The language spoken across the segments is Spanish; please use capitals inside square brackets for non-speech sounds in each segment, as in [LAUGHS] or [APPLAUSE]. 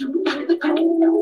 you.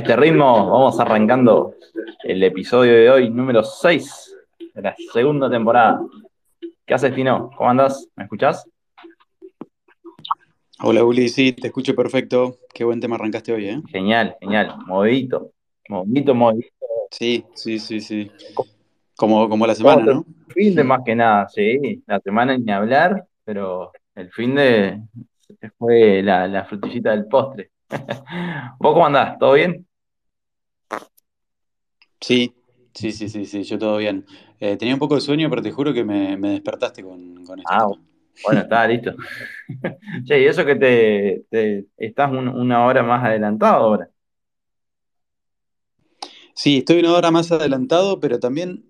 este ritmo vamos arrancando el episodio de hoy, número 6 de la segunda temporada. ¿Qué haces, Tino? ¿Cómo andás? ¿Me escuchás? Hola, Uli, sí, te escucho perfecto. Qué buen tema arrancaste hoy, ¿eh? Genial, genial. Movidito. Movidito, movidito. Sí, sí, sí, sí. Como, como la semana, ¿no? Fin de más que nada, sí. La semana ni hablar, pero el fin de fue la, la frutillita del postre. [LAUGHS] ¿Vos cómo andás? ¿Todo bien? Sí, sí, sí, sí, sí, yo todo bien. Eh, tenía un poco de sueño, pero te juro que me, me despertaste con, con este Ah, bueno, está listo. [LAUGHS] Che, y eso que te, te- estás un- una hora más adelantado ahora. Sí, estoy una hora más adelantado, pero también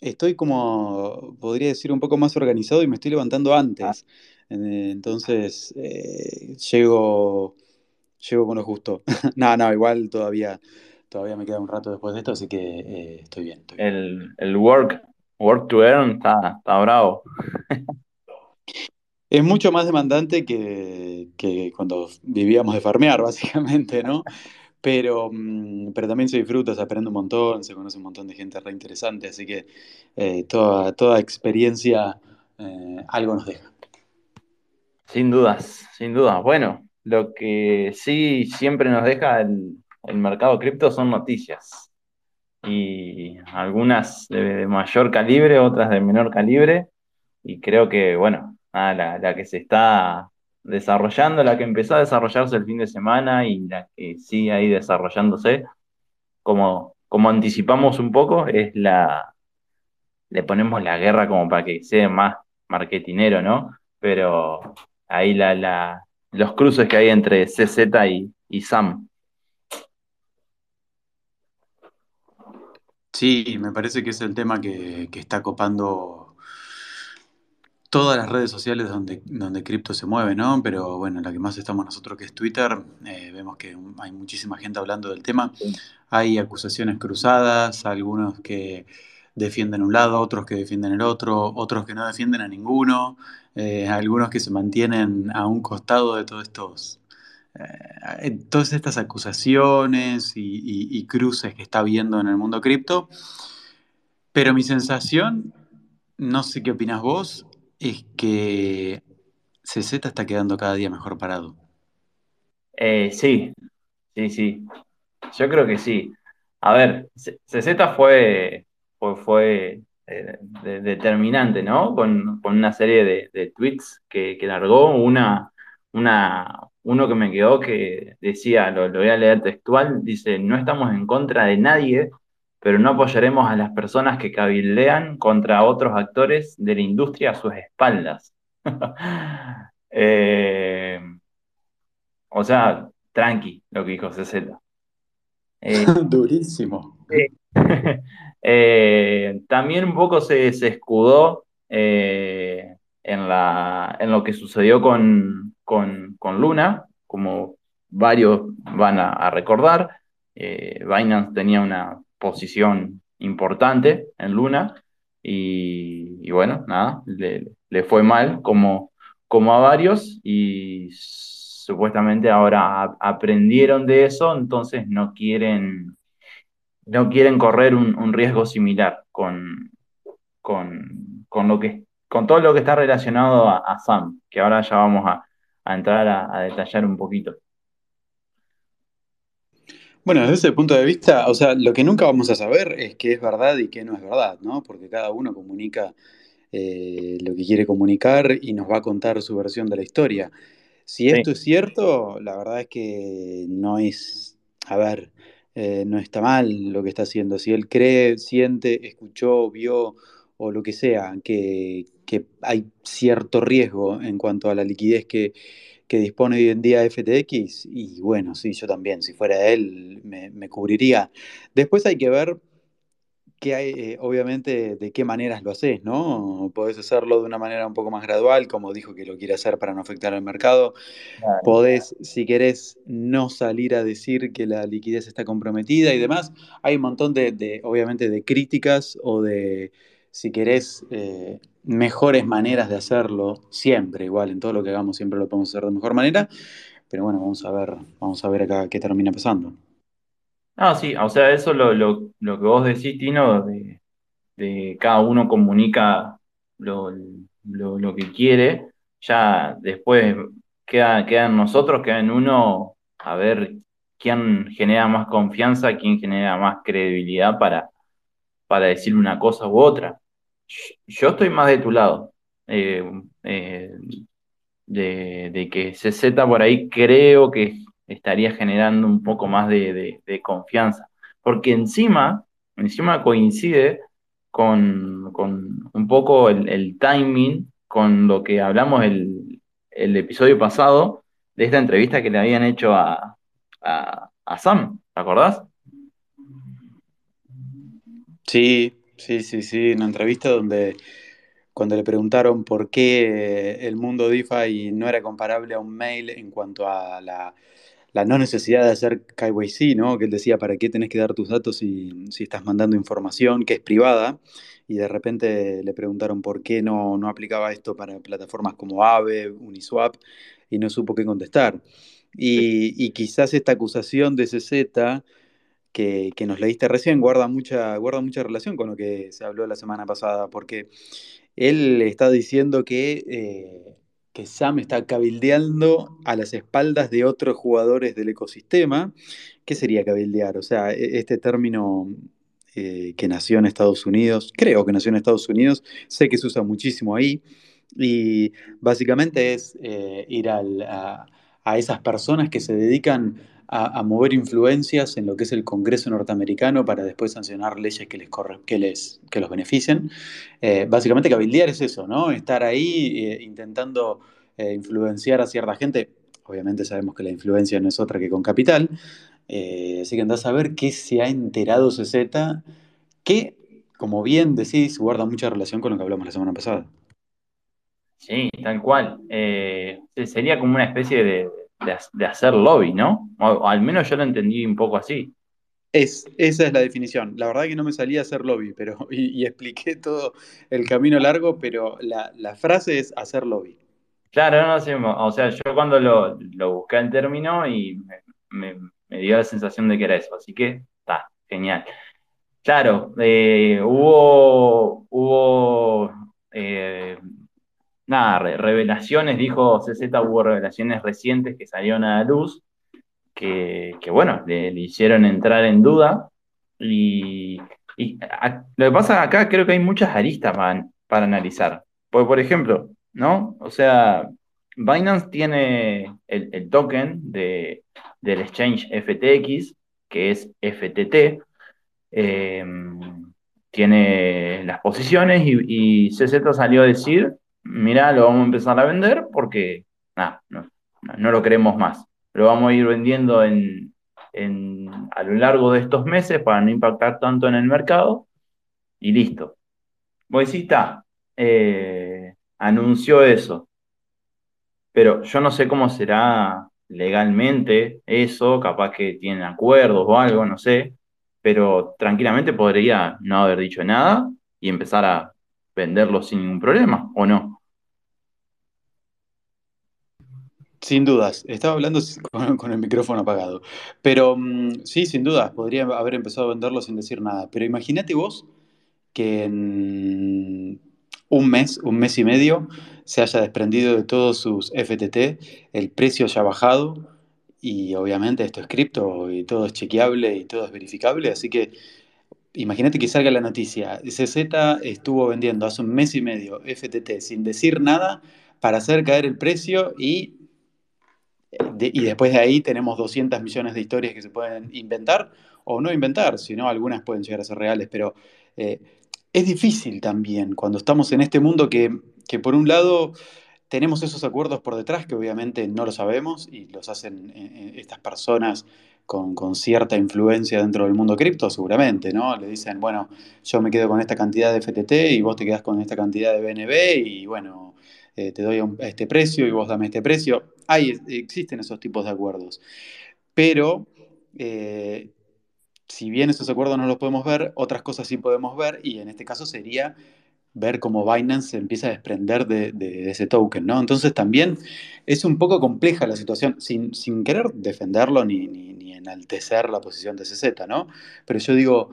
estoy como, podría decir, un poco más organizado y me estoy levantando antes. Eh, Entonces, eh, llego, llego con lo justo. [LAUGHS] No, no, igual todavía, todavía me queda un rato después de esto, así que eh, estoy bien, estoy bien. El, el work, work to earn está, está bravo. Es mucho más demandante que, que cuando vivíamos de farmear, básicamente, ¿no? Pero, mm, pero también se disfruta, se aprende un montón, se conoce un montón de gente re interesante, así que eh, toda, toda experiencia eh, algo nos deja. Sin dudas, sin dudas. Bueno, lo que sí siempre nos deja el, el mercado cripto son noticias. Y algunas de, mayor calibre, otras de menor calibre. Y creo que, bueno, nada, la, la que se está desarrollando, la que empezó a desarrollarse el fin de semana y la que sigue ahí desarrollándose, como, como anticipamos un poco, es la, le ponemos la guerra como para que sea más marketinero, ¿no? Pero ahí la, la, los cruces que hay entre CZ y, y Sam. Sí, me parece que es el tema que, que está copando todas las redes sociales donde, donde cripto se mueve, ¿no? Pero bueno, la que más estamos nosotros que es Twitter, eh, vemos que hay muchísima gente hablando del tema. Hay acusaciones cruzadas, algunos que defienden un lado, otros que defienden el otro, otros que no defienden a ninguno, eh, algunos que se mantienen a un costado de todos estos, eh, todas estas acusaciones y, cruces que está habiendo en el mundo cripto. Pero mi sensación, no sé qué opinas vos, es que CZ está quedando cada día mejor parado. Eh, sí, sí, sí. Yo creo que sí. A ver, CZ fue, fue, fue eh, de- determinante, ¿no? Con, con una serie de, de tweets que, que largó, una, una, uno que me quedó que decía, lo, lo voy a leer textual, dice, no estamos en contra de nadie, pero no apoyaremos a las personas que cabildean contra otros actores de la industria a sus espaldas. [LAUGHS] Eh, o sea, tranqui, lo que dijo CZ. Eh, [LAUGHS] Durísimo. [LAUGHS] Eh, también un poco se, se escudó eh, en la, en lo que sucedió con, con, con Luna, como varios van a, recordar. Eh, Binance tenía una posición importante en Luna y, bueno, nada, le, le fue mal como, como a varios y supuestamente ahora aprendieron de eso, entonces no quieren no quieren correr un, riesgo similar con, con, con lo que, con todo lo que está relacionado a Sam, que ahora ya vamos a, a entrar a, a detallar un poquito. Bueno, desde ese punto de vista, o sea, lo que nunca vamos a saber es qué es verdad y qué no es verdad, ¿no? Porque cada uno comunica eh, lo que quiere comunicar y nos va a contar su versión de la historia. Si Sí, esto es cierto, la verdad es que no es, a ver, eh, no está mal lo que está haciendo. Si él cree, siente, escuchó, vio o lo que sea, que, que hay cierto riesgo en cuanto a la liquidez que, que dispone hoy en día FTX, y bueno, sí, yo también, si fuera él, me, me cubriría. Después hay que ver que hay, eh, obviamente, de qué maneras lo haces, ¿no? Podés hacerlo de una manera un poco más gradual, como dijo que lo quiere hacer para no afectar al mercado. claro. Podés, si querés, no salir a decir que la liquidez está comprometida y demás. Hay un montón de, de, obviamente, de críticas o de, si querés, eh, mejores maneras de hacerlo, siempre, igual, en todo lo que hagamos siempre lo podemos hacer de mejor manera. Pero bueno, vamos a ver, vamos a ver acá qué termina pasando. No, sí, o sea, eso lo, lo, lo que vos decís, Tino, de, de cada uno comunica lo, lo, lo que quiere, ya después queda, queda en nosotros, queda en uno a ver quién genera más confianza, quién genera más credibilidad para, para decir una cosa u otra. Yo estoy más de tu lado, eh, eh, de, de que CZ por ahí creo que estaría generando un poco más de, confianza, porque encima, encima coincide con, con un poco el, el timing con lo que hablamos el, el episodio pasado de esta entrevista que le habían hecho a, a, a Sam, ¿te acordás? Sí, Sí, sí, sí, una entrevista donde cuando le preguntaron por qué el mundo DeFi no era comparable a un mail en cuanto a la, la no necesidad de hacer KYC, ¿no? Que él decía, ¿para qué tenés que dar tus datos si, si estás mandando información que es privada? Y de repente le preguntaron por qué no, no aplicaba esto para plataformas como Aave, Uniswap, y no supo qué contestar. Y, y quizás esta acusación de CZ que, que nos leíste recién guarda mucha, guarda mucha relación con lo que se habló la semana pasada, porque él está diciendo que, eh, que Sam está cabildeando a las espaldas de otros jugadores del ecosistema. ¿Qué sería cabildear? O sea, e- este término eh, que nació en Estados Unidos, creo que nació en Estados Unidos, sé que se usa muchísimo ahí, y básicamente es eh, ir al- a, a esas personas que se dedican a, mover influencias en lo que es el Congreso norteamericano para después sancionar leyes que les, que les, que los beneficien. Eh, básicamente cabildear es eso, ¿no? Estar ahí eh, intentando eh, influenciar a cierta gente. Obviamente sabemos que la influencia no es otra que con capital. Así que andás a ver qué se ha enterado CZ, que, como bien decís, guarda mucha relación con lo que hablamos la semana pasada. Sí, tal cual. Sería como una especie de, de, de hacer lobby, ¿no? O, al menos yo lo entendí un poco así. Es, esa es la definición. La verdad que no me salía a hacer lobby, pero, [LAUGHS] y, y expliqué todo el camino largo, pero la, la frase es hacer lobby. Claro, no sé, o sea, yo cuando lo, lo busqué el término y me dio la sensación de que era eso, así que está, genial. Claro, eh, hubo, hubo eh, nada, re- revelaciones, dijo CZ, hubo revelaciones recientes que salieron a la luz, que, bueno, le, hicieron entrar en duda. Y, lo que pasa acá, creo que hay muchas aristas para, para analizar. Porque, por ejemplo, ¿no? O sea, Binance tiene el, el token de, del exchange FTX, que es FTT, eh, tiene las posiciones y, y CZ salió a decir, mira, lo vamos a empezar a vender porque no, lo queremos más. Lo vamos a ir vendiendo en, a lo largo de estos meses para no impactar tanto en el mercado y listo. Está, eh, anunció eso, pero yo no sé cómo será legalmente eso, capaz que tienen acuerdos o algo, no sé, pero tranquilamente podría no haber dicho nada y empezar a venderlo sin ningún problema, ¿o no? Sin dudas, estaba hablando [LAUGHS] con, el micrófono apagado, pero mm, sí, sin dudas, podría haber empezado a venderlo sin decir nada, pero imagínate vos que en un mes, un mes y medio, se haya desprendido de todos sus FTT, el precio haya bajado y obviamente esto es cripto y todo es chequeable y todo es verificable, así que imagínate que salga la noticia, CZ estuvo vendiendo hace un mes y medio FTT sin decir nada para hacer caer el precio y y después de ahí tenemos 200 millones de historias que se pueden inventar o no inventar, sino algunas pueden llegar a ser reales, pero eh, es difícil también cuando estamos en este mundo que, que por un lado tenemos esos acuerdos por detrás que obviamente no lo sabemos y los hacen eh, eh, estas personas con, con cierta influencia dentro del mundo cripto, seguramente, ¿no? Le dicen, bueno, yo me quedo con esta cantidad de FTT y vos te quedás con esta cantidad de BNB y bueno, eh, te doy este precio y vos dame este precio. Hay, existen esos tipos de acuerdos, pero eh, si bien esos acuerdos no los podemos ver, otras cosas sí podemos ver y en este caso sería ver cómo Binance se empieza a desprender de, ese token, ¿no? Entonces también es un poco compleja la situación, sin, sin querer defenderlo ni, ni- ni enaltecer la posición de CZ, ¿no? Pero yo digo,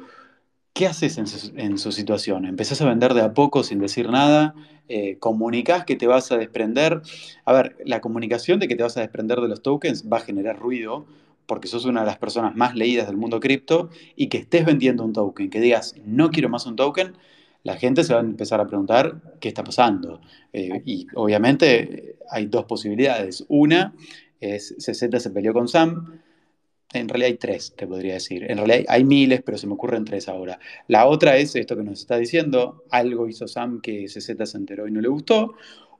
¿qué haces en su, en su situación? ¿Empezás a vender de a poco sin decir nada? Eh, ¿comunicás que te vas a desprender? A ver, la comunicación de que te vas a desprender de los tokens va a generar ruido porque sos una de las personas más leídas del mundo cripto y que estés vendiendo un token, que digas, no quiero más un token, la gente se va a empezar a preguntar qué está pasando. Eh, y obviamente hay dos posibilidades. Una es CZ se peleó con Sam. En realidad hay tres, te podría decir. En realidad hay miles, pero se me ocurren tres ahora. La otra es esto que nos está diciendo, algo hizo Sam que CZ se enteró y no le gustó.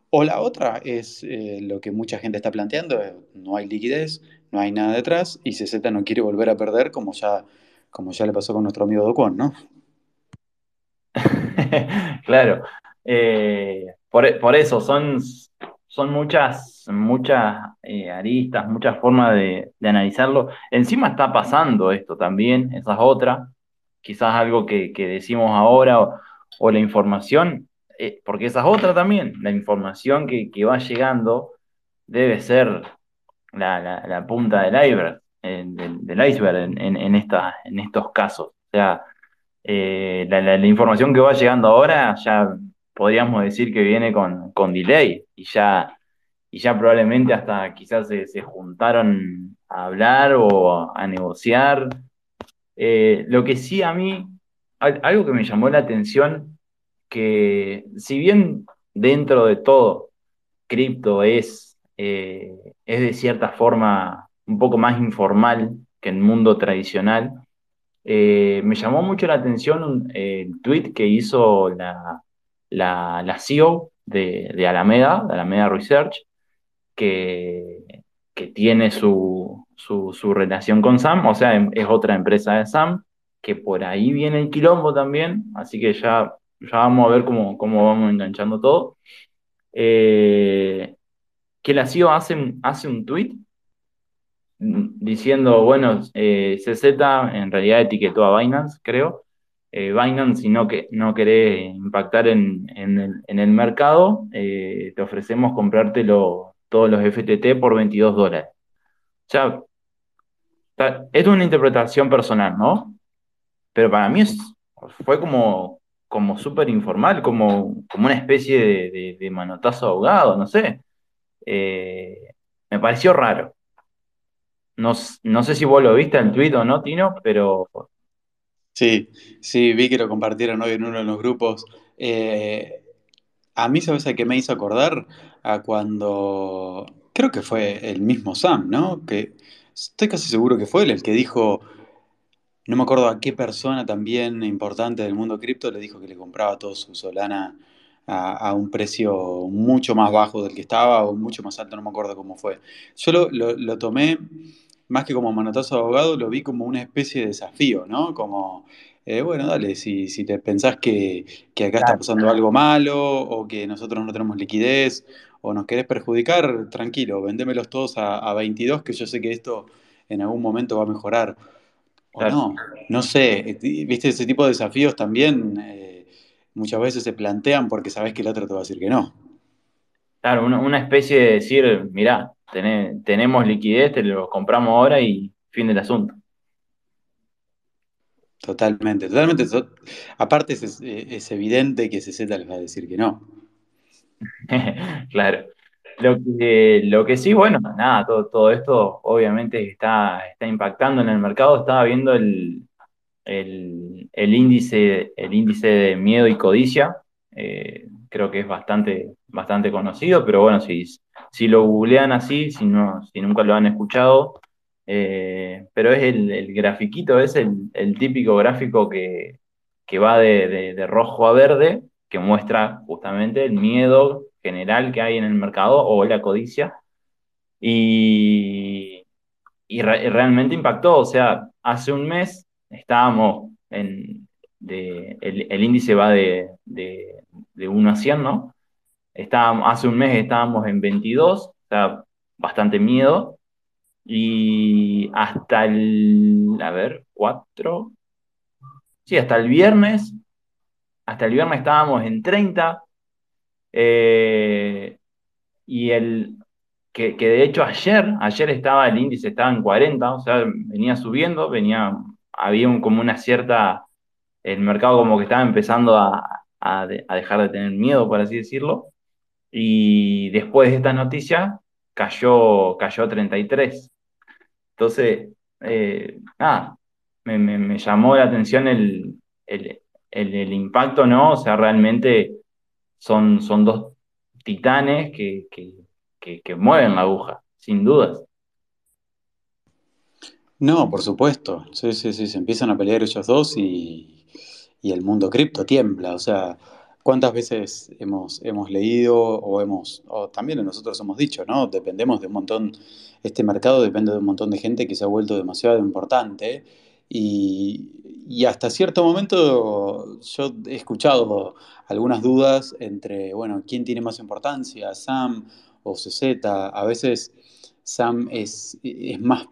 O la otra es eh, lo que mucha gente está planteando, no hay liquidez, no hay nada detrás y CZ no quiere volver a perder como ya, como ya le pasó con nuestro amigo Do Kwon, ¿no? [LAUGHS] Claro. Eh, por, por eso, son, son muchas, muchas eh, aristas, muchas formas de, analizarlo. Encima está pasando esto también, esa es otra. Quizás algo que, decimos ahora o, la información, eh, porque esa es otra también. La información que, va llegando debe ser la, punta del iceberg, eh, del, iceberg en, estos casos. O sea, la- la información que va llegando ahora ya podríamos decir que viene con, con delay y ya, y ya probablemente hasta quizás se, se juntaron a hablar o a negociar. Eh, lo que sí a mí, al- algo que me llamó la atención, que si bien dentro de todo cripto es, eh, es de cierta forma un poco más informal que el mundo tradicional, eh, me llamó mucho la atención el tweet que hizo la, la, la CEO de, Alameda, de Alameda Research, que, que tiene su, su, relación con Sam, o sea, em- es otra empresa de Sam, que por ahí viene el quilombo también, así que ya, ya vamos a ver cómo, cómo vamos enganchando todo. Eh, que la CEO hace, hace un tweet diciendo, bueno, eh, CZ en realidad etiquetó a Binance, creo. Eh, Binance, si no, que, no querés impactar en, en el, en mercado, eh, te ofrecemos comprártelo todos los FTT por 22 dólares. O sea, es una interpretación personal, ¿no? Pero para mí fue como, como súper informal, como, como una especie de, de- de manotazo ahogado, no sé. Eh, me pareció raro. No, no sé si vos lo viste el tweet o no, Tino, pero Sí, sí, vi que lo compartieron hoy en uno de los grupos. Eh, a mí, ¿sabes a qué me hizo acordar? A cuando, creo que fue el mismo Sam, ¿no? Que estoy casi seguro que fue él el que dijo, no me acuerdo a qué persona también importante del mundo cripto le dijo que le compraba todo su Solana a, un precio mucho más bajo del que estaba o mucho más alto, no me acuerdo cómo fue. Yo lo tomé más que como manotazo de abogado, lo vi como una especie de desafío, ¿no? Como, eh, bueno, dale, si, si te pensás que, que acá está claro, pasando algo malo o que nosotros no tenemos liquidez o nos querés perjudicar, tranquilo, vendémelos todos a, a 22, que yo sé que esto en algún momento va a mejorar. O claro. no, no sé, eh, viste, ese tipo de desafíos también eh, muchas veces se plantean porque sabés que el otro te va a decir que no. Claro, una, una especie de decir, mirá, tené- tenemos liquidez, te lo compramos ahora y fin del asunto. Totalmente, totalmente. to- Aparte es, es evidente que CZ les va a decir que no. [LAUGHS] Claro. Lo que, lo que sí, bueno, nada, todo, todo esto obviamente está, está impactando en el mercado. Estaba viendo el, el, el índice, el índice de miedo y codicia. eh, creo que es bastante, bastante conocido, pero bueno, si, si lo googlean así, si, no, si nunca lo han escuchado, eh, pero es el, grafiquito, es el, típico gráfico que, que va de, de- rojo a verde, que muestra justamente el miedo general que hay en el mercado o la codicia. Y, y re- realmente impactó. O sea, hace un mes estábamos en, de, el, índice va de, de 1 a 100, ¿no? Hace un mes estábamos en 22, o sea, bastante miedo. Y hasta el, a ver, 4, sí, hasta el viernes, hasta el viernes estábamos en 30. eh, y el, que, que de hecho ayer, ayer estaba el índice, estaba en 40, o sea, venía subiendo, venía, había un- como una cierta, el mercado como que estaba empezando a, a de- a dejar de tener miedo, por así decirlo, y después de esta noticia cayó, cayó a 33. Entonces, eh, nada, me, me- llamó la atención el, el, impacto, ¿no? O sea, realmente son, son dos titanes que, que mueven la aguja, sin dudas. No, por supuesto. Sí, sí, sí, se empiezan a pelear ellos dos y, y el mundo cripto tiembla. O sea, ¿cuántas veces hemos, hemos leído o hemos, o también nosotros hemos dicho, ¿no? Dependemos de un montón, este mercado depende de un montón de gente que se ha vuelto demasiado importante Y, y hasta cierto momento yo he escuchado algunas dudas entre, bueno, ¿quién tiene más importancia? ¿Sam o CZ? A veces Sam es, es más,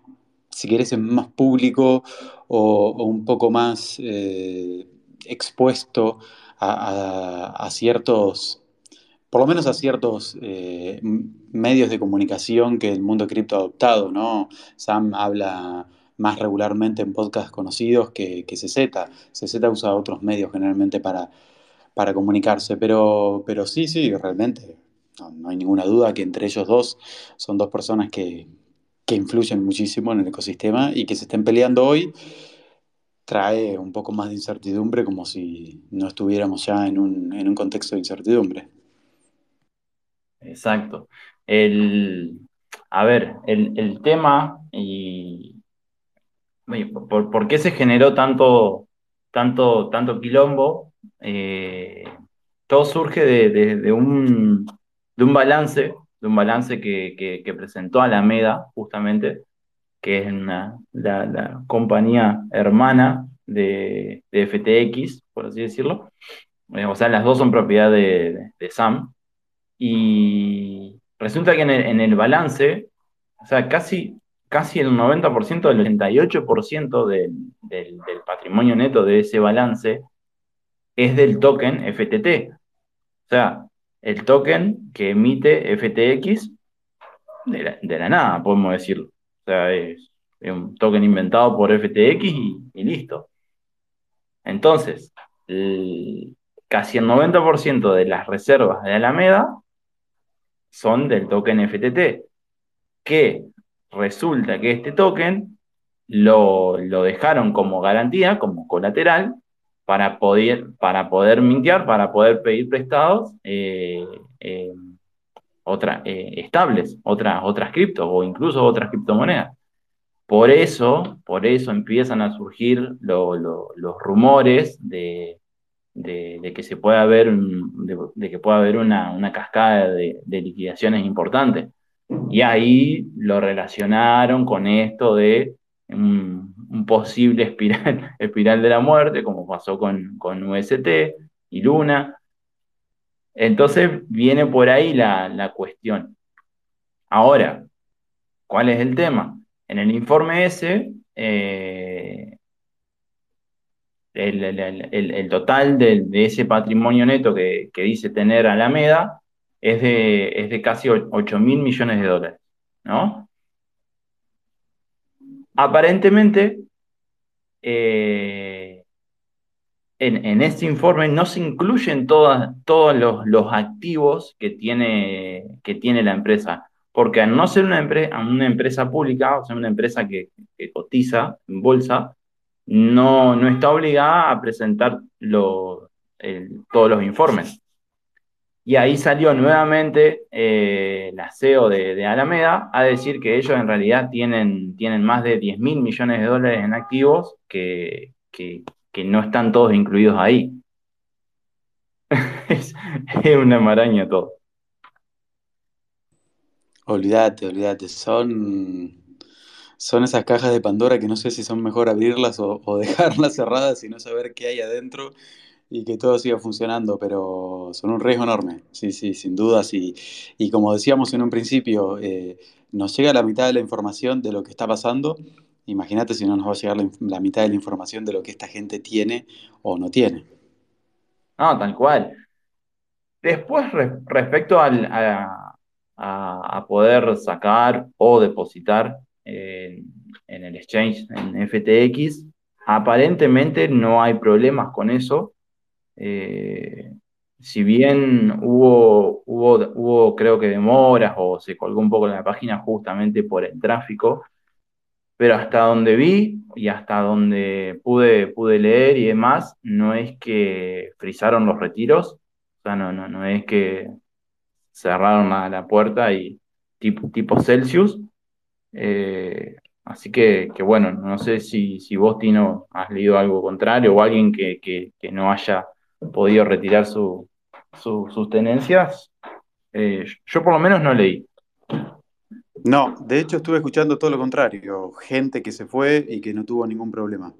si querés, es más público o, un poco más eh, expuesto a, ciertos, por lo menos a ciertos eh, medios de comunicación que el mundo cripto ha adoptado, ¿no? Sam habla más regularmente en podcasts conocidos que, que CZ. CZ usa otros medios generalmente para, para comunicarse, pero, pero sí, sí, realmente, no, no hay ninguna duda que entre ellos dos son dos personas que, que influyen muchísimo en el ecosistema y que se estén peleando hoy trae un poco más de incertidumbre como si no estuviéramos ya en un, en un contexto de incertidumbre. Exacto. El, a ver, el, el tema y oye, por, por qué se generó tanto, tanto, tanto quilombo, Eh, todo surge de, de- de un, de un balance, de un balance que, que- que presentó Alameda, justamente, que es la, la compañía hermana de, de FTX, por así decirlo. Eh, o sea, las dos son propiedad de, Sam. Y resulta que en el, balance, o sea, casi, casi el 90%, el 88% del, del, del patrimonio neto de ese balance es del token FTT. O sea, el token que emite FTX de la nada, podemos decirlo. Sea, es, un token inventado por FTX y, listo. Entonces, casi el 90% de las reservas de Alameda son del token FTT, que resulta que este token lo, lo dejaron como garantía, como colateral, para poder, para poder mintear, para poder pedir prestados eh, eh, otra, eh, estables, otras, otras criptos o incluso otras criptomonedas. Por eso, por eso empiezan a surgir lo- lo- los rumores de, de- de que se puede haber, de, de que pueda haber una, una cascada de, de liquidaciones importantes. Y ahí lo relacionaron con esto de un, un posible espiral, [LAUGHS] espiral de la muerte, como pasó con, con UST y Luna. Entonces viene por ahí la, la cuestión. Ahora, ¿cuál es el tema? En el informe ese, eh, el, el- el- total de, de ese patrimonio neto que, que dice tener Alameda es de, es de casi 8 mil millones de dólares, ¿no? Aparentemente, eh, en, en este informe no se incluyen todos los, activos que tiene, la empresa, porque al no ser una, empre- una empresa pública, o sea, una empresa que, cotiza en bolsa, no, está obligada a presentar todos los informes. Y ahí salió nuevamente eh, la CEO de, Alameda a decir que ellos en realidad tienen, más de 10 mil millones de dólares en activos que, que no están todos incluidos ahí. [LAUGHS] Es, una maraña todo. Olvídate, olvídate, son, son esas cajas de Pandora que no sé si son mejor abrirlas o, o [LAUGHS] dejarlas cerradas y no saber qué hay adentro y que todo siga funcionando, pero son un riesgo enorme, sí, sí, sin dudas. Y, y como decíamos en un principio, eh, nos llega la mitad de la información de lo que está pasando. Imagínate si no nos va a llegar la, mitad de la información de lo que esta gente tiene o no tiene. No, tal cual. Después, re- respecto al, a, poder sacar o depositar en, en el exchange, en FTX, aparentemente no hay problemas con eso. Eh, si bien hubo, hubo, hubo, creo que demoras o se colgó un poco en la página justamente por el tráfico, pero hasta donde vi y hasta donde pude, pude leer y demás, no es que frizaron los retiros, o sea, no, no, no es que cerraron la, puerta y tipo, tipo Celsius. Eh, así que, que bueno, no sé si, si vos, Tino, has leído algo contrario o alguien que, que, no haya podido retirar su- sus tenencias. Eh, yo por lo menos no leí. No, de hecho estuve escuchando todo lo contrario, gente que se fue y que no tuvo ningún problema.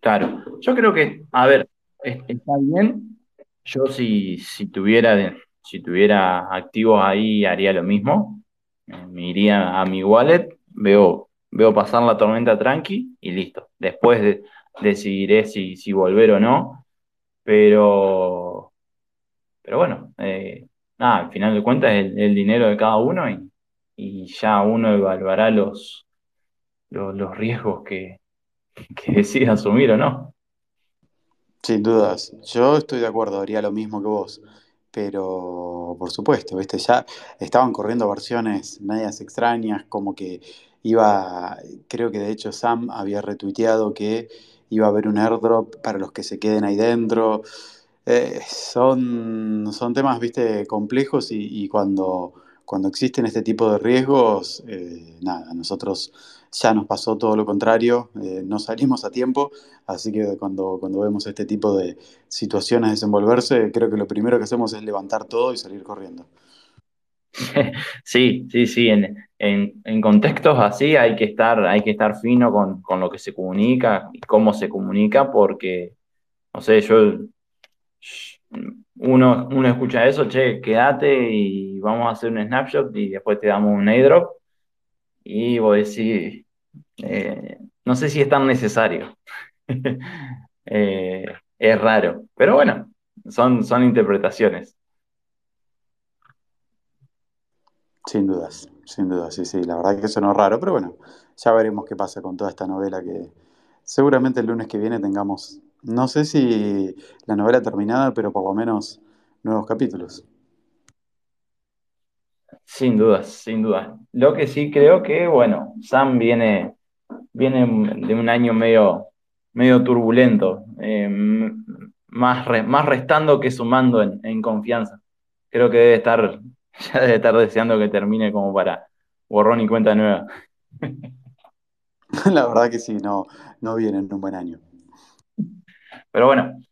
Claro, yo creo que, a ver, está bien. Yo si, si tuviera, si tuviera activos ahí haría lo mismo. Eh, Me iría a mi wallet, veo, veo pasar la tormenta tranqui y listo. Después de- decidiré si, si volver o no. Pero, pero bueno, eh, nada, al final de cuentas es el, dinero de cada uno y, ya uno evaluará los, los, los riesgos que, [LAUGHS] que decida asumir o no. Sin dudas, yo estoy de acuerdo, haría lo mismo que vos, pero por supuesto, ¿viste? Ya estaban corriendo versiones medias extrañas, como que iba, creo que de hecho Sam había retuiteado que iba a haber un airdrop para los que se queden ahí dentro. Eh, son, son temas, ¿viste? complejos y, cuando, cuando existen este tipo de riesgos, eh, nada, a nosotros ya nos pasó todo lo contrario, eh, no salimos a tiempo. Así que cuando, cuando vemos este tipo de situaciones desenvolverse, creo que lo primero que hacemos es levantar todo y salir corriendo. [LAUGHS] Sí, sí, sí, en, en, en contextos así hay que estar, hay que estar fino con, con lo que se comunica y cómo se comunica, porque, no sé, yo, uno, uno escucha eso, che, quédate y vamos a hacer un snapshot y después te damos un airdrop y vos decís, eh, no sé si es tan necesario. [LAUGHS] Eh, es raro, pero bueno, son, son interpretaciones. Sin dudas, sin dudas, sí, sí. La verdad que es raro, pero bueno, ya veremos qué pasa con toda esta novela que seguramente el lunes que viene tengamos, no sé si la novela terminada, pero por lo menos nuevos capítulos. Sin dudas, sin dudas. Lo que sí creo que, bueno, Sam viene, viene de un año medio, medio turbulento, eh, más, re- más restando que sumando en, en confianza. Creo que debe estar, [LAUGHS] ya debe estar deseando que termine como para borrón y cuenta nueva. [LAUGHS] La verdad que sí, no, no viene en un buen año. Pero bueno,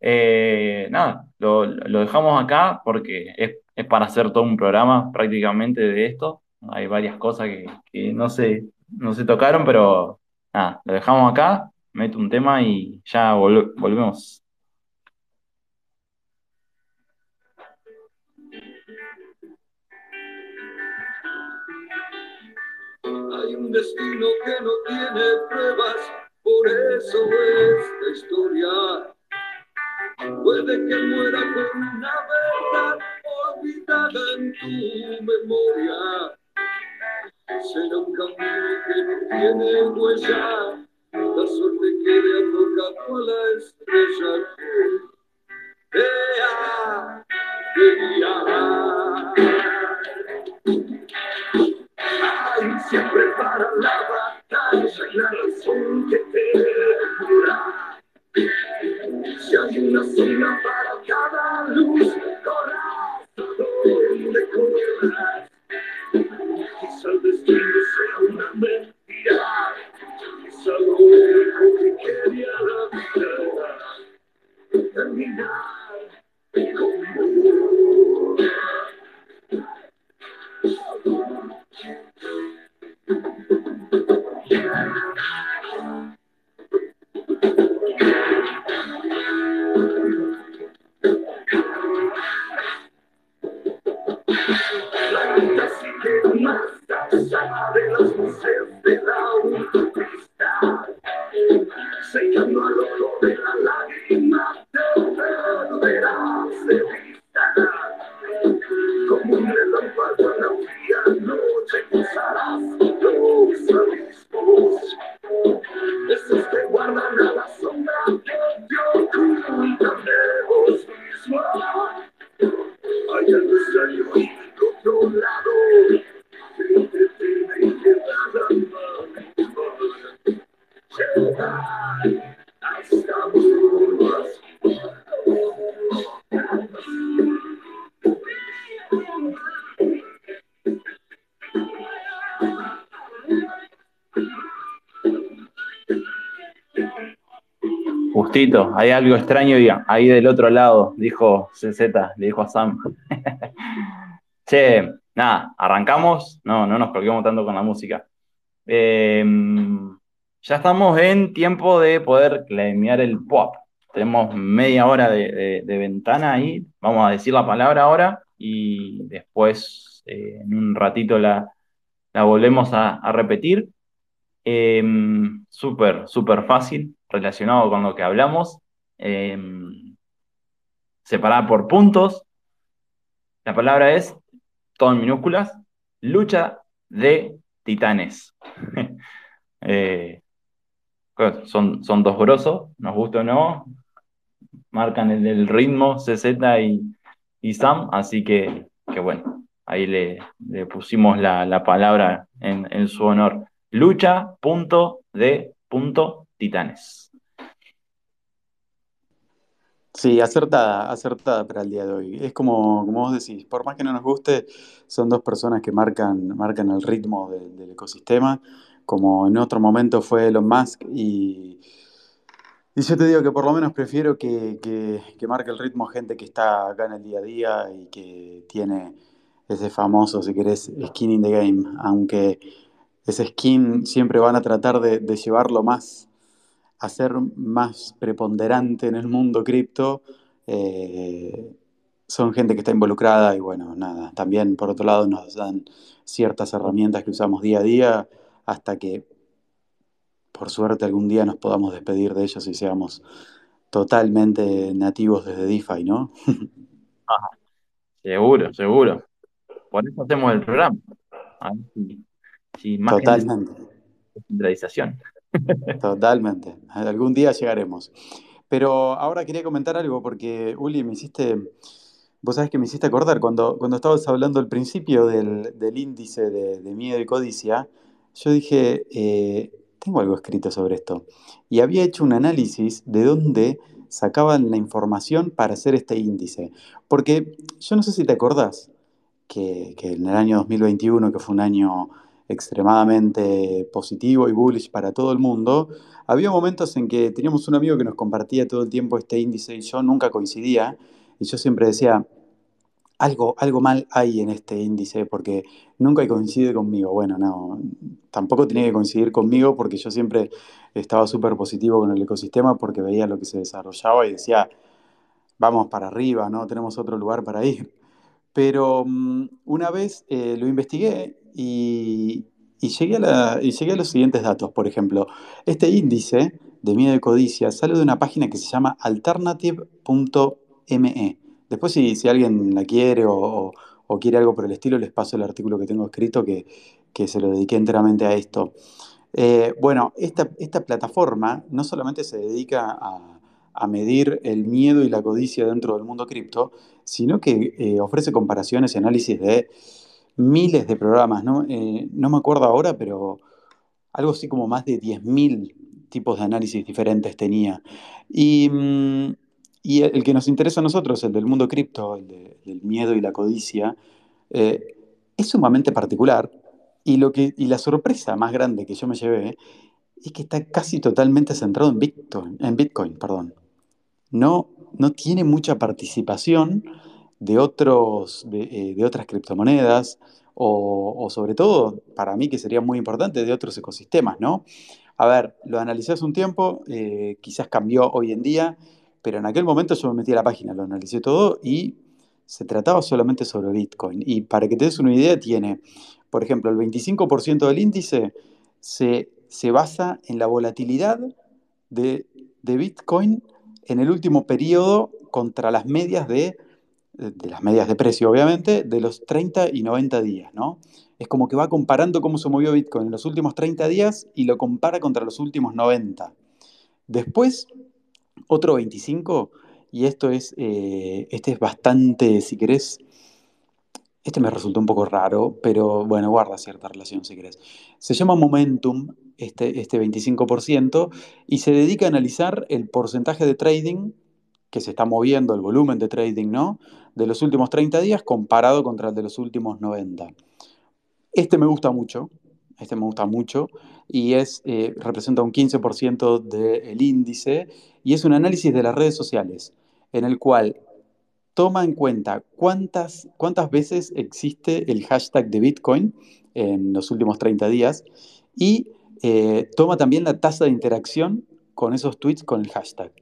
eh, nada, lo, dejamos acá porque es, es para hacer todo un programa prácticamente de esto. Hay varias cosas que, no se, no se tocaron, pero nada, lo dejamos acá, meto un tema y ya vol- volvemos. Hay un destino que no tiene pruebas, por eso esta historia puede que muera con una verdad olvidada en tu memoria. Será un camino que no tiene huella, la suerte que le ha tocado a la estrella. Ea, ea. Hay siempre para la batalla la razón que te cura. Si hay una sombra para cada luz, corras a donde corras. Quizá el destino sea una mentira, quizá lo único que hay algo extraño y- ahí del otro lado, dijo CZ, le dijo a Sam. [LAUGHS] Che, nada, arrancamos, no, no nos colguemos tanto con la música. Eh, ya estamos en tiempo de poder claimear el pop. Tenemos media hora de, ventana ahí. Vamos a decir la palabra ahora y después eh, en un ratito la, volvemos a, repetir. Em, súper, súper fácil relacionado con lo que hablamos. Eh, separada por puntos. La palabra es, todo en minúsculas, lucha de titanes. [LAUGHS] Eh, son, son dos grosos, nos gusta o no, marcan el, ritmo CZ y, y, Sam, así que, que bueno, ahí le, pusimos la, palabra en, en, su honor. Lucha, punto de punto, titanes. Sí, acertada, acertada para el día de hoy. Es como, como vos decís, por más que no nos guste, son dos personas que marcan, marcan el ritmo del ecosistema, como en otro momento fue Elon Musk, y, y yo te digo que por lo menos prefiero que, que, marque el ritmo gente que está acá en el día a día y que tiene ese famoso, si querés, skin in the game, aunque ese skin siempre van a tratar de, de llevarlo más a ser más preponderante en el mundo cripto, eh, son gente que está involucrada y bueno, nada, también por otro lado nos dan ciertas herramientas que usamos día a día hasta que por suerte algún día nos podamos despedir de ellos y seamos totalmente nativos desde DeFi, ¿no? [LAUGHS] seguro, seguro. Por eso hacemos el programa. Totalmente. centralización. Totalmente. Algún día llegaremos. Pero ahora quería comentar algo porque, Uli, me hiciste, vos sabés que me hiciste acordar, cuando, cuando estabas hablando al principio del, índice de, miedo y codicia, yo dije, eh, tengo algo escrito sobre esto. Y había hecho un análisis de dónde sacaban la información para hacer este índice. Porque yo no sé si te acordás que, que en el año 2021, que fue un año extremadamente positivo y bullish para todo el mundo, había momentos en que teníamos un amigo que nos compartía todo el tiempo este índice y yo nunca coincidía y yo siempre decía, algo, algo mal hay en este índice porque nunca coincide conmigo. Bueno, no, tampoco tenía que coincidir conmigo porque yo siempre estaba súper positivo con el ecosistema porque veía lo que se desarrollaba y decía, vamos para arriba, no tenemos otro lugar para ir. Pero mm, una vez eh, lo investigué y, llegué a los siguientes datos. Por ejemplo, este índice de miedo y codicia sale de una página que se llama alternative.me. Después, si, alguien la quiere o, quiere algo por el estilo, les paso el artículo que tengo escrito que, se lo dediqué enteramente a esto. Eh, bueno, esta, esta plataforma no solamente se dedica a, a medir el miedo y la codicia dentro del mundo cripto, sino que eh, ofrece comparaciones y análisis de miles de programas, ¿no? Eh, no me acuerdo ahora, pero algo así como más de 10.000 tipos de análisis diferentes tenía. Y, mm, el, que nos interesa a nosotros, el del mundo cripto, el del miedo y la codicia, eh, es sumamente particular. Y, lo que, y la sorpresa más grande que yo me llevé es que está casi totalmente centrado en Bitcoin. En Bitcoin perdón no, no tiene mucha participación de, otros, de, eh, otras criptomonedas o, sobre todo, para mí que sería muy importante, de otros ecosistemas, ¿no? A ver, lo analicé hace un tiempo, eh, quizás cambió hoy en día, pero en aquel momento yo me metí a la página, lo analicé todo y se trataba solamente sobre Bitcoin. Y para que te des una idea, tiene, por ejemplo, el 25% del índice se, basa en la volatilidad de, de Bitcoin en el último periodo contra las medias de, de las medias de precio, obviamente, de los 30 y 90 días, ¿no? Es como que va comparando cómo se movió Bitcoin en los últimos 30 días y lo compara contra los últimos 90. Después, otro 25, y esto es, eh, este es bastante, si querés, este me resultó un poco raro, pero bueno, guarda cierta relación si querés. Se llama Momentum este, este 25%, y se dedica a analizar el porcentaje de trading que se está moviendo, el volumen de trading, ¿no? De los últimos 30 días comparado contra el de los últimos 90. Este me gusta mucho, este me gusta mucho, y es, eh, representa un 15% del índice, y es un análisis de las redes sociales, en el cual toma en cuenta cuántas, cuántas veces existe el hashtag de Bitcoin en los últimos 30 días y eh, toma también la tasa de interacción con esos tweets con el hashtag.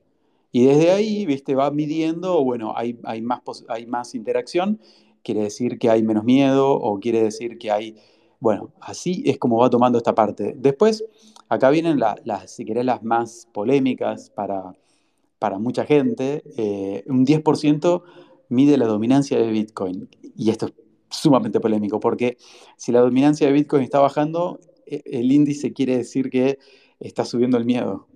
Y desde ahí, viste, va midiendo, bueno, hay, más, hay más interacción, quiere decir que hay menos miedo o quiere decir que hay, bueno, así es como va tomando esta parte. Después, acá vienen las, si querés, las más polémicas para, para mucha gente. Eh, un 10% mide la dominancia de Bitcoin. Y esto es sumamente polémico, porque si la dominancia de Bitcoin está bajando, e, el índice quiere decir que está subiendo el miedo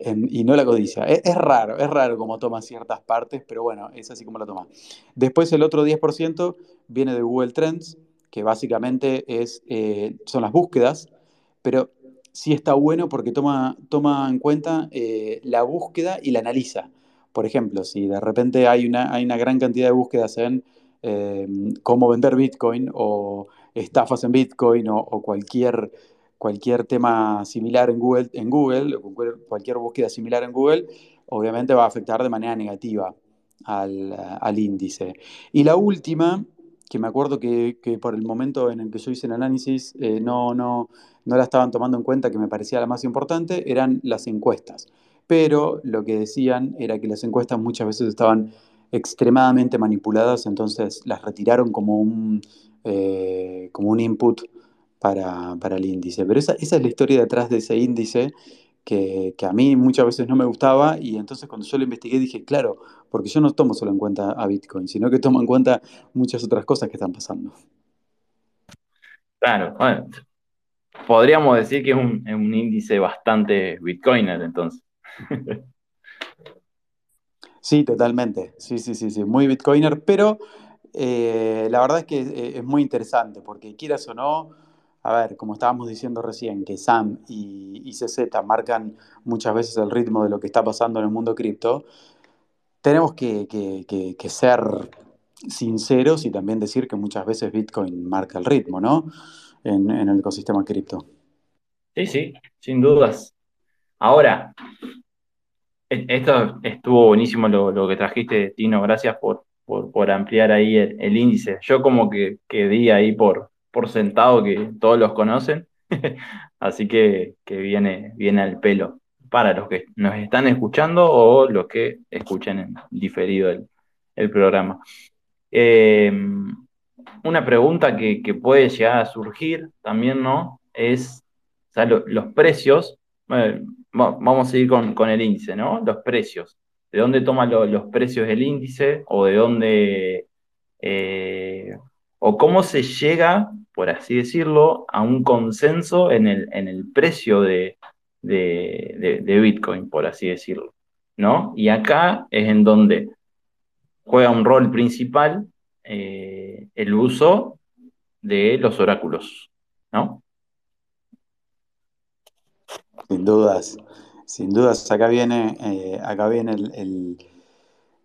y no la codicia. Es, raro, es raro como toma ciertas partes, pero bueno, es así como la toma. Después el otro 10% viene de Google Trends, que básicamente es, eh, son las búsquedas, pero sí está bueno porque toma, toma en cuenta eh, la búsqueda y la analiza. Por ejemplo, si de repente hay una, hay una gran cantidad de búsquedas en eh, cómo vender Bitcoin o estafas en Bitcoin o cualquier cualquier tema similar en Google, en Google cualquier búsqueda similar en Google, obviamente va a afectar de manera negativa al, índice. Y la última, que me acuerdo que, por el momento en el que yo hice el análisis eh, no, no, no la estaban tomando en cuenta, que me parecía la más importante, eran las encuestas. Pero lo que decían era que las encuestas muchas veces estaban extremadamente manipuladas, entonces las retiraron como un, eh, como un input para, el índice. Pero esa, es la historia detrás de ese índice que, a mí muchas veces no me gustaba y entonces cuando yo lo investigué dije, claro, porque yo no tomo solo en cuenta a Bitcoin, sino que tomo en cuenta muchas otras cosas que están pasando. Claro, bueno, podríamos decir que es un, índice bastante Bitcoiner entonces. [LAUGHS] Sí, totalmente. Sí, sí, sí, sí. Muy Bitcoiner, pero eh, la verdad es que es, es, muy interesante porque quieras o no, a ver, como estábamos diciendo recién, que Sam y, CZ marcan muchas veces el ritmo de lo que está pasando en el mundo cripto, tenemos que, ser sinceros y también decir que muchas veces Bitcoin marca el ritmo, ¿no? En, el ecosistema cripto. Sí, sí, sin dudas. Ahora, e, esto estuvo buenísimo lo, que trajiste, Tino. Gracias por, por, ampliar ahí el, índice. Yo como que, que di ahí por, por sentado que todos los conocen, [LAUGHS] así que, viene, viene al pelo para los que nos están escuchando o los que escuchen en diferido el, programa. Eh, una pregunta que, puede llegar a surgir también, ¿no? Es los precios, vamos a ir con, el índice, ¿no? Los precios. ¿De dónde toman los precios del índice o de dónde, eh, o cómo se llega por así decirlo, a un consenso en el, en el precio de, Bitcoin, por así decirlo. ¿no? Y acá es en donde juega un rol principal eh, el uso de los oráculos, ¿no? Sin dudas, sin dudas, acá viene, eh, acá viene el,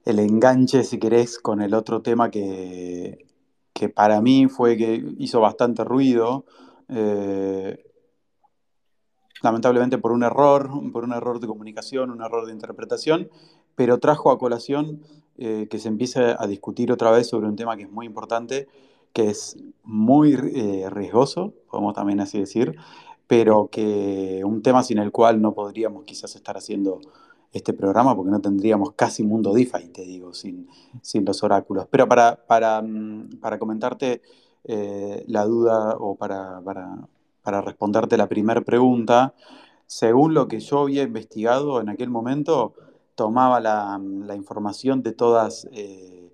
el, enganche, si querés, con el otro tema que, que para mí fue que hizo bastante ruido, eh, lamentablemente por un error, por un error de comunicación, un error de interpretación, pero trajo a colación eh, que se empiece a discutir otra vez sobre un tema que es muy importante, que es muy eh, riesgoso, podemos también así decir, pero que un tema sin el cual no podríamos quizás estar haciendo este programa porque no tendríamos casi mundo DeFi, te digo, sin, sin los oráculos. Pero para, para, mm, para comentarte eh, la duda o para, para, responderte la primera pregunta, según lo que yo había investigado en aquel momento, tomaba la, la información de todas, eh,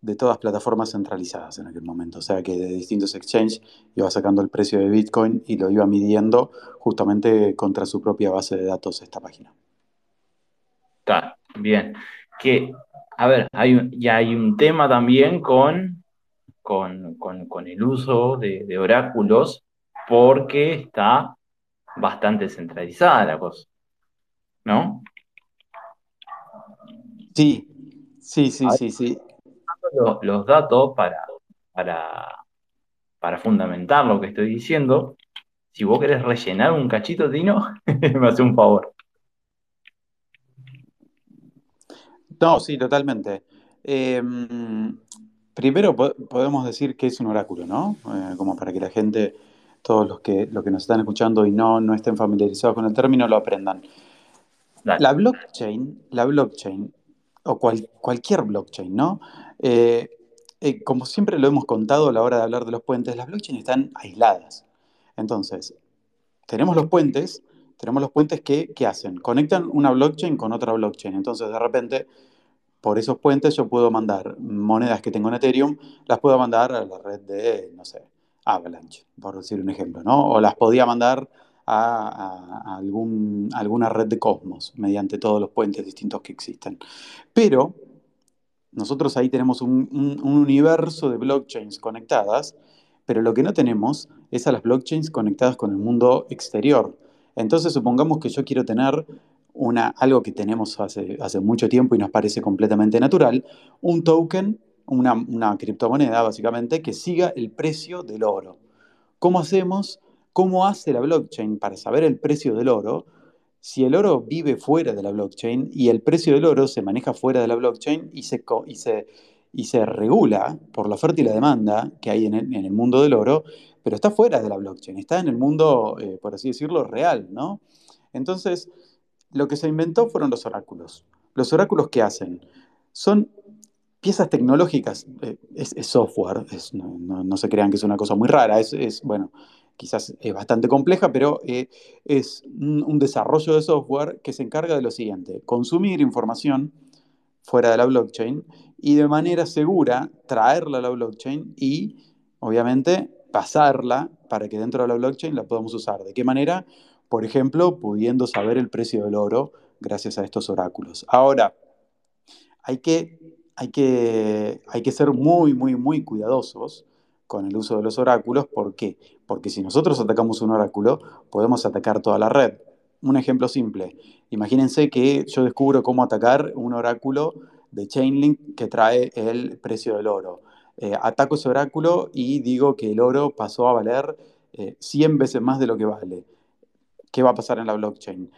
de todas plataformas centralizadas en aquel momento. O sea que de distintos exchanges iba sacando el precio de Bitcoin y lo iba midiendo justamente contra su propia base de datos esta página. Está bien. Que, a ver, hay, ya hay un tema también con, con, el uso de, oráculos porque está bastante centralizada la cosa. ¿No? Sí, sí, sí, sí, sí. Los, los datos para, para, para fundamentar lo que estoy diciendo. Si vos querés rellenar un cachito, Tino, [LAUGHS] me hace un favor. No, sí, totalmente. Em, primero podemos decir que es un oráculo, ¿no? Eh, como para que la gente todos los que, los que nos están escuchando y no, no estén familiarizados con el término lo aprendan. Dale. La blockchain, la blockchain, o cual- cualquier blockchain, ¿no? Eh, eh, como siempre lo hemos contado a la hora de hablar de los puentes, las blockchains están aisladas. Entonces, tenemos los puentes, tenemos los puentes que, ¿qué hacen? Conectan una blockchain con otra blockchain. Entonces, de repente, por esos puentes yo puedo mandar monedas que tengo en Ethereum, las puedo mandar a la red de, no sé, Avalanche, por decir un ejemplo, ¿no? O las podía mandar a, algún, alguna red de Cosmos mediante todos los puentes distintos que existen. Pero nosotros ahí tenemos un universo de blockchains conectadas, pero lo que no tenemos es a las blockchains conectadas con el mundo exterior. Entonces, supongamos que yo quiero tener una, algo que tenemos hace, hace mucho tiempo y nos parece completamente natural, un token, una, una criptomoneda básicamente, que siga el precio del oro. ¿Cómo hacemos? ¿Cómo hace la blockchain para saber el precio del oro? Si el oro vive fuera de la blockchain y el precio del oro se maneja fuera de la blockchain y se, y se, y se regula por la oferta y la demanda que hay en el, en el mundo del oro, pero está fuera de la blockchain, está en el mundo, eh, por así decirlo, real, ¿no? Entonces, lo que se inventó fueron los oráculos. ¿Los oráculos qué hacen? Son piezas tecnológicas, eh, es, es software, es- no, no- no se crean que es una cosa muy rara, es, es, bueno, quizás es bastante compleja, pero eh, es un, un desarrollo de software que se encarga de lo siguiente, consumir información fuera de la blockchain y de manera segura traerla a la blockchain y obviamente pasarla para que dentro de la blockchain la podamos usar. ¿De qué manera? Por ejemplo, pudiendo saber el precio del oro gracias a estos oráculos. Ahora, hay que, hay que, hay que ser muy, muy, muy cuidadosos con el uso de los oráculos. ¿Por qué? Porque si nosotros atacamos un oráculo, podemos atacar toda la red. Un ejemplo simple. Imagínense que yo descubro cómo atacar un oráculo de Chainlink que trae el precio del oro. Eh, ataco ese oráculo y digo que el oro pasó a valer eh, 100 veces más de lo que vale. ¿Qué va a pasar en la blockchain?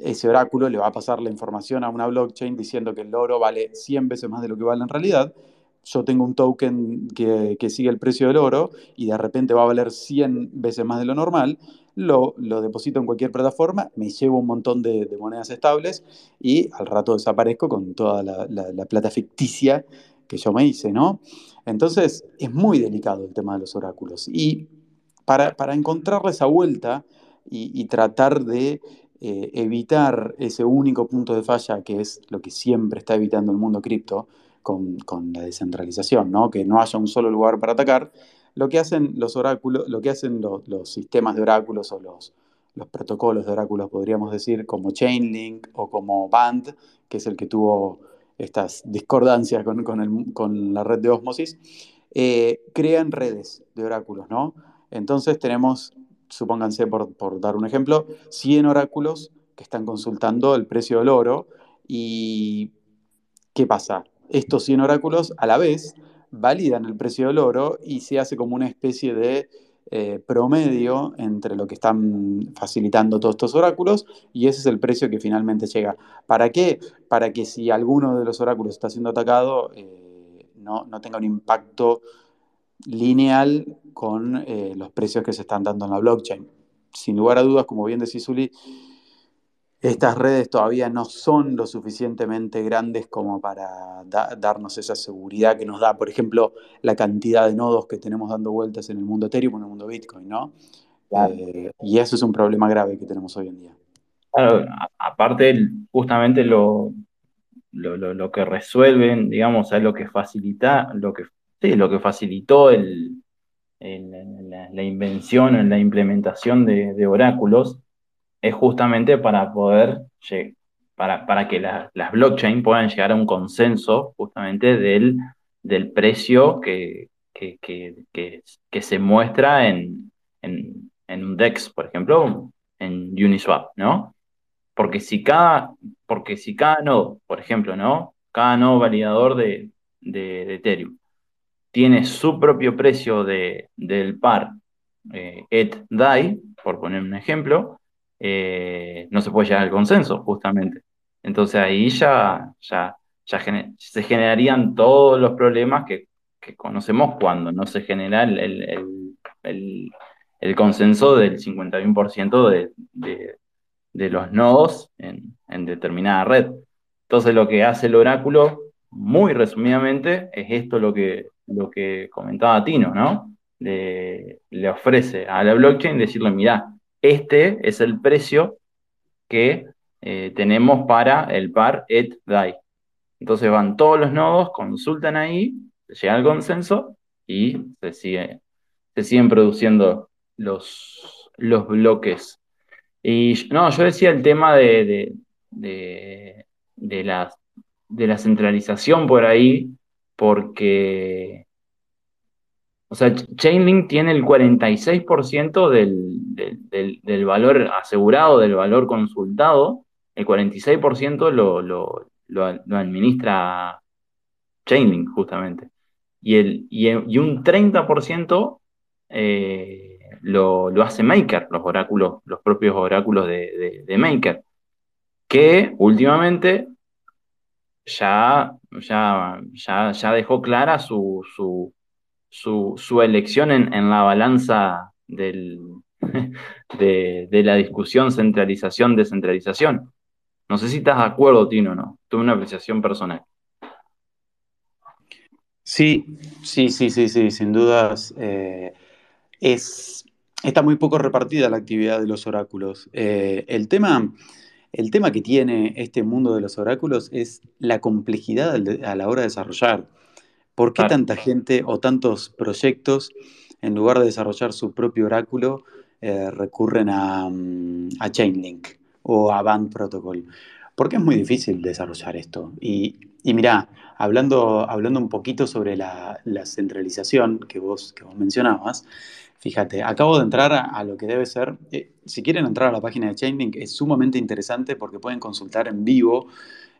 ese oráculo le va a pasar la información a una blockchain diciendo que el oro vale 100 veces más de lo que vale en realidad. Yo tengo un token que, que sigue el precio del oro y de repente va a valer 100 veces más de lo normal. Lo, lo deposito en cualquier plataforma, me llevo un montón de, de monedas estables y al rato desaparezco con toda la, la- la plata ficticia que yo me hice, ¿no? Entonces es muy delicado el tema de los oráculos. Y para, para encontrarle esa vuelta y, tratar de eh, evitar ese único punto de falla que es lo que siempre está evitando el mundo cripto con, con la descentralización, ¿no? Que no haya un solo lugar para atacar. Lo que hacen los oráculos, lo que hacen lo- los sistemas de oráculos o los, los protocolos de oráculos, podríamos decir, como Chainlink o como Band, que es el que tuvo estas discordancias con, con el- con la red de Osmosis, eh, crean redes de oráculos, ¿no? Entonces tenemos, supónganse por, por dar un ejemplo, 100 oráculos que están consultando el precio del oro y ¿qué pasa? Estos 100 oráculos a la vez validan el precio del oro y se hace como una especie de eh, promedio entre lo que están facilitando todos estos oráculos y ese es el precio que finalmente llega. ¿Para qué? Para que si alguno de los oráculos está siendo atacado, eh, no, no tenga un impacto lineal con eh, los precios que se están dando en la blockchain. Sin lugar a dudas, como bien decís, Uli, estas redes todavía no son lo suficientemente grandes como para da- darnos esa seguridad que nos da, por ejemplo, la cantidad de nodos que tenemos dando vueltas en el mundo Ethereum, en el mundo Bitcoin, ¿no? Claro. Eh, y eso es un problema grave que tenemos hoy en día. Claro, aparte, justamente lo, lo, lo- lo que resuelven, digamos, es lo que facilita, lo que, sí, lo que facilitó la, la invención la implementación de, oráculos es justamente para poder, para, para que la- las blockchain puedan llegar a un consenso justamente del, del precio que, que, que, que, se muestra en, en, un DEX, por ejemplo, en Uniswap, ¿no? Porque si cada, porque si cada nodo, por ejemplo, ¿no? Cada nodo validador de, de Ethereum tiene su propio precio de, del par eh, ETH-DAI, por poner un ejemplo, eh, no se puede llegar al consenso, justamente. Entonces ahí ya, ya, ya se generarían todos los problemas que, que conocemos cuando no se genera el, el- el- consenso del 51% de, de, de, los nodos en, determinada red. Entonces lo que hace el oráculo, muy resumidamente, es esto lo que, lo que comentaba Tino, ¿no? Le, ofrece a la blockchain decirle, mira, este es el precio que eh, tenemos para el par et DAI. Entonces van todos los nodos, consultan ahí, llega al consenso y se, sigue, se siguen produciendo los, bloques. Y no, yo decía el tema de la centralización por ahí, porque, o sea, Chainlink tiene el 46% del, del, del, valor asegurado, del valor consultado, el 46% lo, lo, lo, administra Chainlink, justamente. Y, el, y, un 30% eh, lo, lo, hace Maker, los oráculos, los propios oráculos de, de, Maker, que últimamente ya, ya, ya, ya dejó clara su, su, su, su elección en, en, la balanza del, [LAUGHS] de, de, la discusión centralización-descentralización. No sé si estás de acuerdo, Tino, ¿no? Tuve una apreciación personal. Sí, sí, sí, sí, sí, sin dudas. Eh, es, está muy poco repartida la actividad de los oráculos. Eh, el, tema, el tema que tiene este mundo de los oráculos es la complejidad a la hora de desarrollar. ¿Por qué tanta gente o tantos proyectos, en lugar de desarrollar su propio oráculo, eh, recurren a, mm, a Chainlink? o Avant Protocol. Porque es muy difícil desarrollar esto. Y, y mirá, hablando, hablando un poquito sobre la, la centralización que vos, que vos mencionabas, fíjate, acabo de entrar a, lo que debe ser, eh, si quieren entrar a la página de Chainlink, es sumamente interesante porque pueden consultar en vivo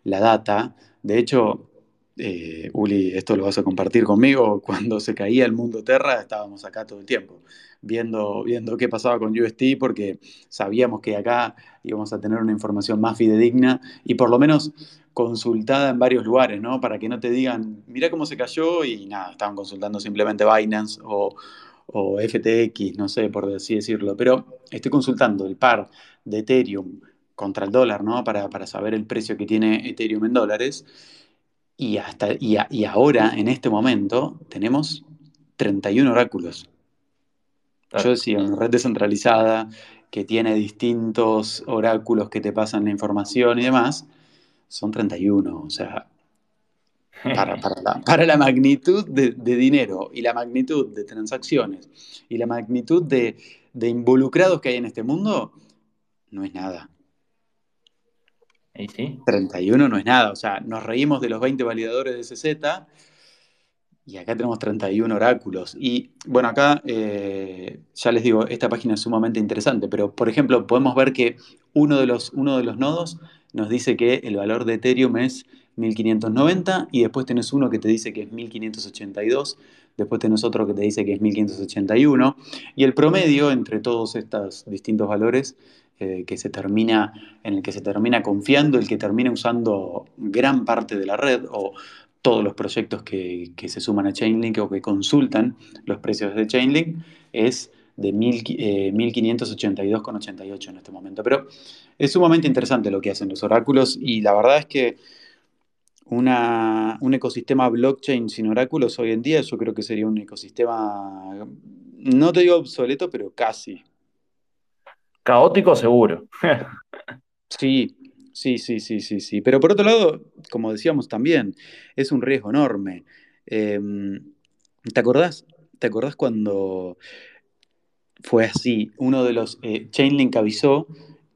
la data. De hecho, eh, Uli, esto lo vas a compartir conmigo, [LAUGHS] cuando se caía el mundo Terra estábamos acá todo el tiempo, viendo, viendo qué pasaba con UST porque sabíamos que acá íbamos a tener una información más fidedigna y por lo menos consultada en varios lugares, ¿no? Para que no te digan, mira cómo se cayó y nada, estaban consultando simplemente Binance o, o FTX, no sé, por así decirlo, pero estoy consultando el par de Ethereum contra el dólar, ¿no? Para, para saber el precio que tiene Ethereum en dólares y, hasta, y, ahora, en este momento, tenemos 31 oráculos. Yo decía, una red descentralizada que tiene distintos oráculos que te pasan la información y demás, son 31. O sea, para, la, magnitud de, dinero y la magnitud de transacciones y la magnitud de, de involucrados que hay en este mundo, no es nada. ¿Y sí? 31 no es nada, o sea, nos reímos de los 20 validadores de CZ y acá tenemos 31 oráculos. Y bueno, acá eh, ya les digo, esta página es sumamente interesante, pero por ejemplo, podemos ver que uno de los, uno de los nodos nos dice que el valor de Ethereum es 1590 y después tenés uno que te dice que es 1582, después tenés otro que te dice que es 1581 y el promedio entre todos estos distintos valores eh, que se termina, en el que se termina confiando, el que termina usando gran parte de la red o todos los proyectos que, se suman a Chainlink o que consultan los precios de Chainlink es de 1582,88 eh, en este momento. Pero es sumamente interesante lo que hacen los oráculos y la verdad es que una, un ecosistema blockchain sin oráculos hoy en día yo creo que sería un ecosistema, no te digo obsoleto, pero casi, Caótico seguro. sí, sí, sí, sí, sí, sí. Pero por otro lado, como decíamos también, es un riesgo enorme. Em, ¿Te acordás? ¿Te acordás cuando fue así? Uno de los... Eh, Chainlink avisó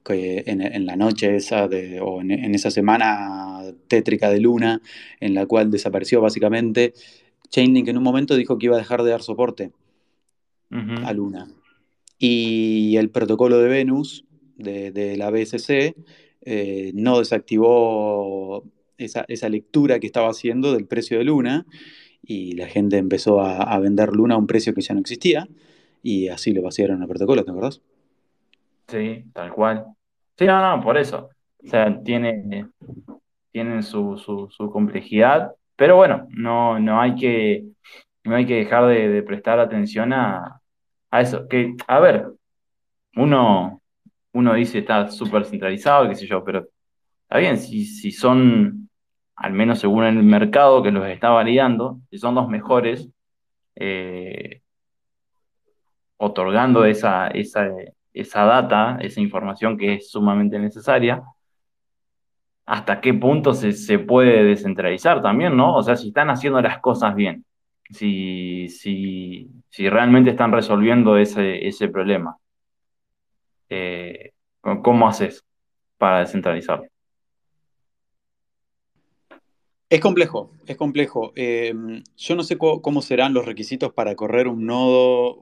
que en, la noche esa de, o en, esa semana tétrica de Luna, en la cual desapareció básicamente, Chainlink en un momento dijo que iba a dejar de dar soporte a Luna. Y el protocolo de Venus de, la BSC eh, no desactivó esa, lectura que estaba haciendo del precio de Luna y la gente empezó a, vender Luna a un precio que ya no existía y así lo vaciaron el protocolo, ¿te acordás? Sí, tal cual. Sí, no, no, por eso. O sea, tiene, tienen su, su, complejidad, pero bueno, no, no, hay, que, no hay que dejar de prestar atención a, a eso, que, a ver, uno, uno dice está súper centralizado, qué sé yo, pero está bien, si, si son, al menos según el mercado que los está validando, si son los mejores, eh, otorgando esa, esa, esa data, esa información que es sumamente necesaria, hasta qué punto se, se, puede descentralizar también, ¿no? O sea, si están haciendo las cosas bien, si, si, si realmente están resolviendo ese, ese problema. Eh, ¿Cómo haces para descentralizarlo? Es complejo, es complejo. Eh, yo no sé cómo serán los requisitos para correr un nodo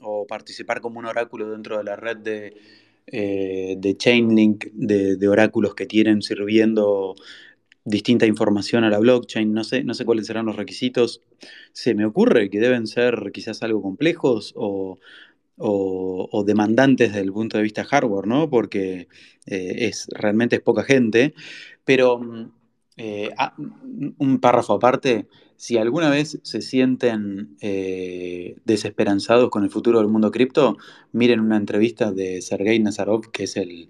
o, participar como un oráculo dentro de la red de, eh, de Chainlink, de, oráculos que tienen sirviendo distinta información a la blockchain. No sé, no sé cuáles serán los requisitos. Se me ocurre que deben ser quizás algo complejos o, o, demandantes desde el punto de vista hardware, ¿no? Porque eh, es, realmente es poca gente. Pero eh, ah, un párrafo aparte, si alguna vez se sienten eh, desesperanzados con el futuro del mundo cripto, miren una entrevista de Sergei Nazarov, que es el,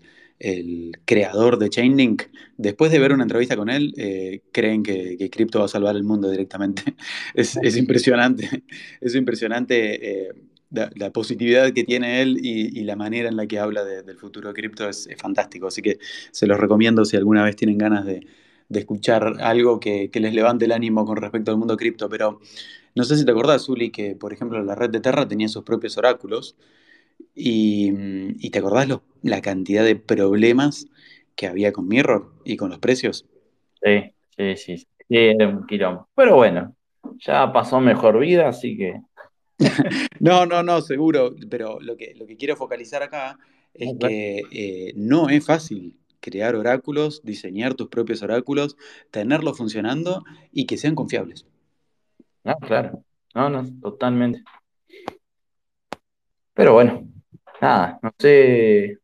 creador de Chainlink. Después de ver una entrevista con él, eh, creen que, cripto va a salvar el mundo directamente. [LAUGHS] Es, es impresionante, es impresionante la, positividad que tiene él y, la manera en la que habla de, del futuro de cripto es, es fantástico. Así que se los recomiendo si alguna vez tienen ganas de de escuchar algo que, que, les levante el ánimo con respecto al mundo cripto, pero no sé si te acordás, Zuli, que por ejemplo la red de Terra tenía sus propios oráculos y, y te acordás lo, la cantidad de problemas que había con Mirror y con los precios. Sí, sí, sí, sí, era un quilombo. Pero bueno, ya pasó mejor vida, así que... [LAUGHS] no, no, no, seguro, pero lo que, lo que quiero focalizar acá es que eh, no es fácil crear oráculos, diseñar tus propios oráculos, tenerlos funcionando y que sean confiables. No, claro, no, no, totalmente. Pero bueno, nada, no sé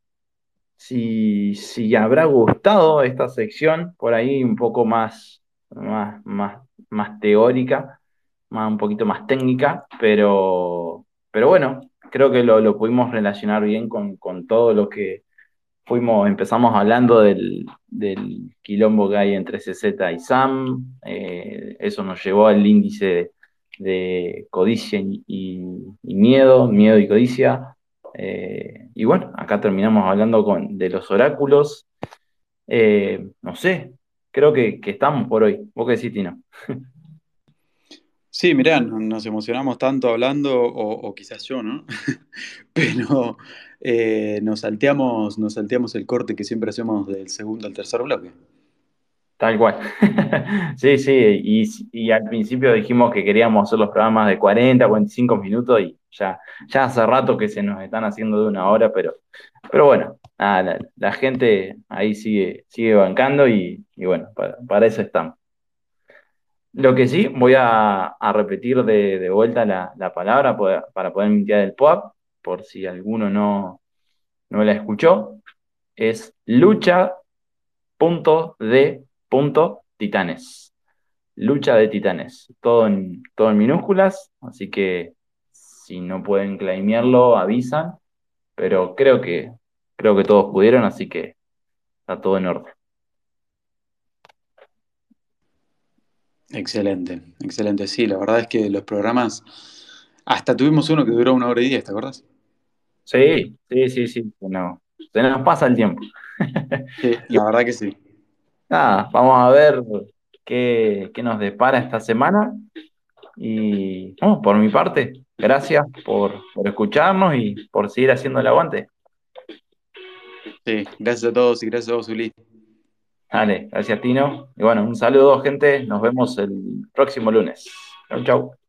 si, si habrá gustado esta sección, por ahí un poco más, más, más, más teórica, más, un poquito más técnica, pero, pero bueno, creo que lo, lo pudimos relacionar bien con, con todo lo que, fuimos, empezamos hablando del, del, quilombo que hay entre CZ y SAM, eh, eso nos llevó al índice de, codicia y, miedo, miedo y codicia. Eh, y bueno, acá terminamos hablando con, de los oráculos. Eh, no sé, creo que, que, estamos por hoy. ¿Vos qué decís, Tino? Sí, mirá, nos emocionamos tanto hablando, o, o quizás yo, ¿no? [LAUGHS] Pero eh, nos, salteamos, nos salteamos el corte que siempre hacemos del segundo al tercer bloque. Tal cual. [LAUGHS] sí, sí, y, al principio dijimos que queríamos hacer los programas de 40, 45 minutos y ya, ya hace rato que se nos están haciendo de una hora, pero, pero bueno, la, gente ahí sigue, sigue bancando y, bueno, para, eso estamos. Lo que sí, voy a, repetir de, vuelta la, la palabra para, para poder emitir el POAP, por si alguno no, no la escuchó, es lucha.de.titanes. Lucha de titanes. Todo en, todo en minúsculas, así que si no pueden claimearlo, avisan, pero creo que, creo que todos pudieron, así que está todo en orden. Excelente, excelente. Sí, la verdad es que los programas, hasta tuvimos uno que duró una hora y diez, ¿te acuerdas? Sí, sí, sí, sí. No, se nos pasa el tiempo. [LAUGHS] Sí, la verdad que sí. Nada, vamos a ver qué, qué nos depara esta semana. Y por mi parte, gracias por, por escucharnos y por seguir haciendo el aguante. Sí, gracias a todos y gracias a vos, Uli. Dale, gracias Tino. Y bueno, un saludo gente, nos vemos el próximo lunes. Chau, chau.